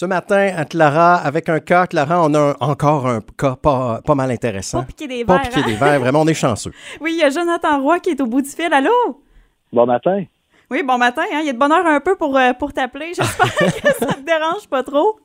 Ce matin, à Clara, avec un cas, Clara, on a encore un cas pas, pas mal intéressant. Pas piqué des Pas verres. piqué hein? des verres, vraiment, on est chanceux. Oui, il y a Jonathan Roy qui est au bout du fil. Allô? Bon matin. Oui, bon matin. Hein? Il y a de bonne heure un peu pour, euh, pour t'appeler. J'espère que ça te dérange pas trop.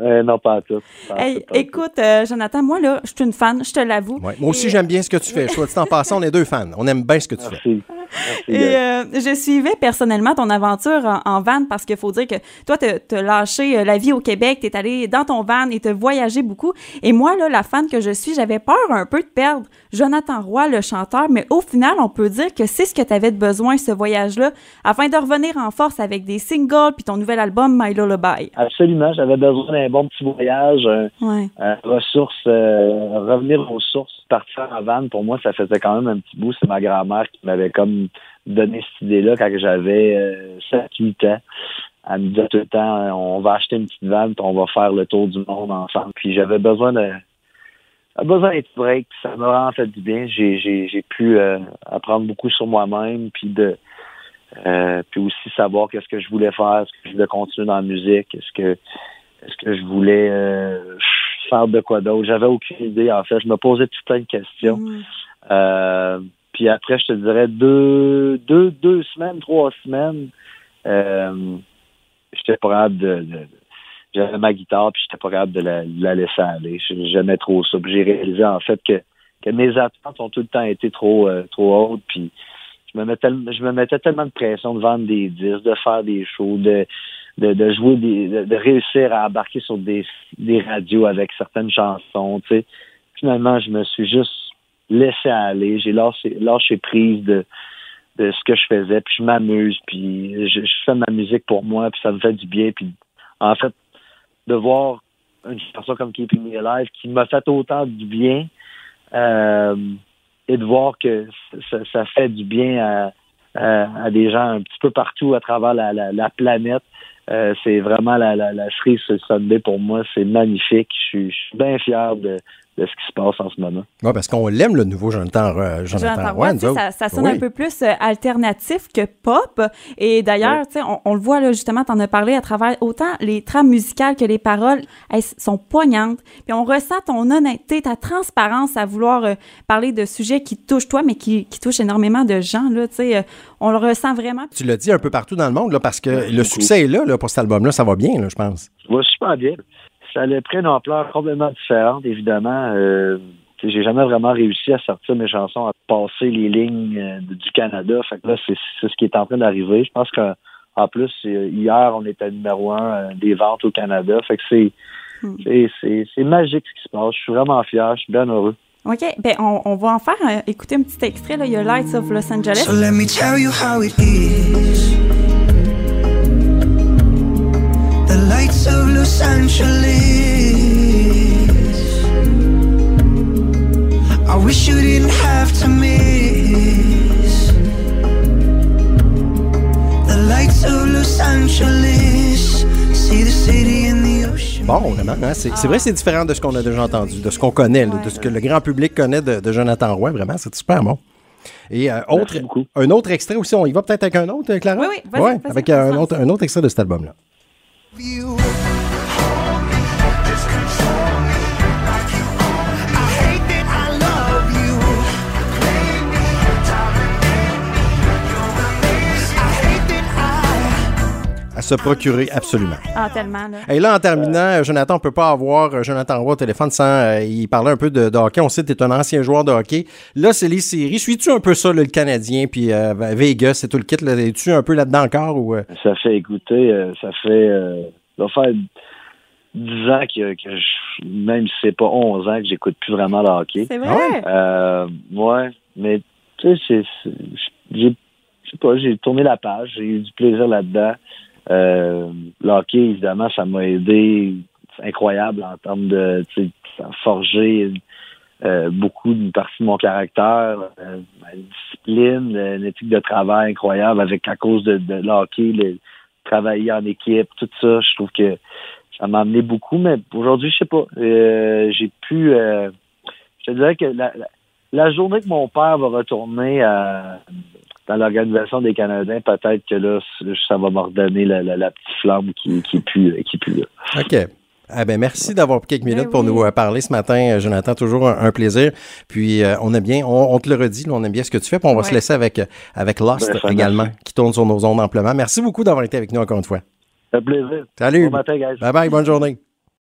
Euh, non, pas à tout. Pas à Hey, tout, pas écoute, euh, Jonathan, moi, là, je suis une fan, je te l'avoue. Ouais. Moi aussi, Et- j'aime bien ce que tu fais. Soit dit en passant, on est deux fans. On aime bien ce que tu fais. Merci. Merci, Et euh, je suivais personnellement ton aventure en, en van parce qu'il faut dire que toi, tu as lâché euh, la vie au Québec, tu es allé dans ton van et tu as voyagé beaucoup. Et moi, là, la fan que je suis, j'avais peur un peu de perdre Jonathan Roy, le chanteur, mais au final, on peut dire que c'est ce que tu avais de besoin, ce voyage-là, afin de revenir en force avec des singles puis ton nouvel album, My Lullaby. Absolument. J'avais besoin d'un bon petit voyage, Ouais. ressources, euh, revenir aux sources, partir en van. Pour moi, ça faisait quand même un petit bout. C'est ma grand-mère qui m'avait comme donné cette idée-là quand j'avais euh, 7-8 ans. Elle me disait tout le temps, euh, on va acheter une petite van, puis on va faire le tour du monde ensemble. Puis j'avais besoin de j'avais besoin d'un petit break, puis ça m'a vraiment fait du bien. J'ai, j'ai, j'ai pu euh, apprendre beaucoup sur moi-même, puis de euh, puis aussi savoir qu'est-ce que je voulais faire, est-ce que je voulais continuer dans la musique, est-ce que est-ce que je voulais euh, faire de quoi d'autre. J'avais aucune idée, en fait. Je me posais tout plein de questions. Mm. Puis après, je te dirais deux, deux, deux semaines, trois semaines, euh, j'étais pas capable de, de- j'avais ma guitare puis j'étais pas capable de la, de la laisser aller. J'aimais trop ça. J'ai réalisé en fait que, que mes attentes ont tout le temps été trop, euh, trop hautes. Puis je me mettais, je me mettais tellement de pression de vendre des disques, de faire des shows, de, de, de jouer des, de, de réussir à embarquer sur des, des radios avec certaines chansons. Tu sais. Finalement, je me suis juste laissé aller. J'ai lâché, lâché prise de, de ce que je faisais, puis je m'amuse, puis je, fais ma musique pour moi, puis ça me fait du bien. Puis en fait, de voir une chanson comme Keeping Me Alive qui m'a fait autant du bien, euh, et de voir que ça, fait du bien à, à, des gens un petit peu partout à travers la, la, la planète. Euh, c'est vraiment la, la, la cerise sur le Sunday pour moi. C'est magnifique. Je suis bien fier de, de ce qui se passe en ce moment. Ouais, parce qu'on l'aime, le nouveau Jonathan, euh, Jonathan, Jonathan Roy, tu ça, ça sonne Oui. un peu plus euh, alternatif que pop. Et d'ailleurs, tu sais, on, on le voit là, justement, t'en as parlé à travers autant les trames musicales que les paroles, elles sont poignantes. Puis on ressent ton honnêteté, ta transparence à vouloir euh, parler de sujets qui touchent toi, mais qui, qui touchent énormément de gens. Là, tu sais, euh, on le ressent vraiment. Tu l'as dit un peu partout dans le monde, là, parce que le beaucoup. succès est là, là, pour cet album-là. Ça va bien, là, je pense. Ça va super bien. Ça allait prendre une ampleur complètement différente, évidemment. Euh, j'ai jamais vraiment réussi à sortir mes chansons, à passer les lignes euh, du Canada. Fait que là, c'est c'est ce qui est en train d'arriver. Je pense qu'en plus, euh, hier, on était numéro un des ventes au Canada. Fait que c'est Hmm. c'est- magique ce qui se passe. Je suis vraiment fier. Je suis bien heureux. OK, ben on, on va en faire euh, écouter un petit extrait. Là. Il y a Lights of Los Angeles. So let me tell you how it is. Lights of Los Angeles. I wish you didn't have to miss. The lights of Los Angeles. See the city and the ocean. Bon, vraiment, hein, c'est c'est vrai que c'est différent de ce qu'on a déjà entendu, de ce qu'on connaît, de ce que le grand public connaît de, de Jonathan Roy. Vraiment, c'est super bon. Et euh, autre, un autre extrait aussi, on y va peut-être avec un autre, euh, Clara? Oui, oui, vas-y, Ouais, vas-y, avec vas-y, un autre, un autre extrait de cet album-là. À se procurer, absolument. Ah, tellement, là. Et là, en terminant, euh, Jonathan, on peut pas avoir euh, Jonathan Roy au téléphone sans euh, y parler un peu de, de hockey. On sait que tu es un ancien joueur de hockey. Là, c'est les séries. Suis-tu un peu ça, là, le Canadien, puis euh, Vegas et tout le kit? là? Es-tu un peu là-dedans encore? Ou, euh? Ça fait écouter, euh, ça fait euh, ça va faire 10 ans que, que je, même si c'est pas 11 ans que j'écoute plus vraiment le hockey. C'est vrai. Ah ouais? Euh, ouais, mais tu sais, j'ai, je sais pas, j'ai tourné la page, j'ai eu du plaisir là-dedans. Euh, évidemment, ça m'a aidé, c'est incroyable en termes de, forgé euh, beaucoup d'une partie de mon caractère, euh, ma discipline, euh, une éthique de travail incroyable avec à cause de, de le, travailler en équipe, tout ça, je trouve que ça m'a amené beaucoup, mais aujourd'hui, je sais pas, euh, j'ai pu, euh, je te dirais que la, la, la journée que mon père va retourner à, dans l'organisation des Canadiens, peut-être que là, ça va m'ordonner la, la, la, petite flamme qui, qui pue, qui pue là. OK. Ah ben merci d'avoir pris quelques minutes Ben pour oui. nous euh, parler ce matin, euh, Jonathan. Toujours un, un plaisir. Puis euh, on aime bien, on, on te le redit, on aime bien ce que tu fais. Puis on va Ouais. se laisser avec avec Lost Ben, également, qui tourne sur nos ondes amplement. Merci beaucoup d'avoir été avec nous encore une fois. Fait plaisir. Salut. Bon matin, guys. Bye bye. Bonne journée.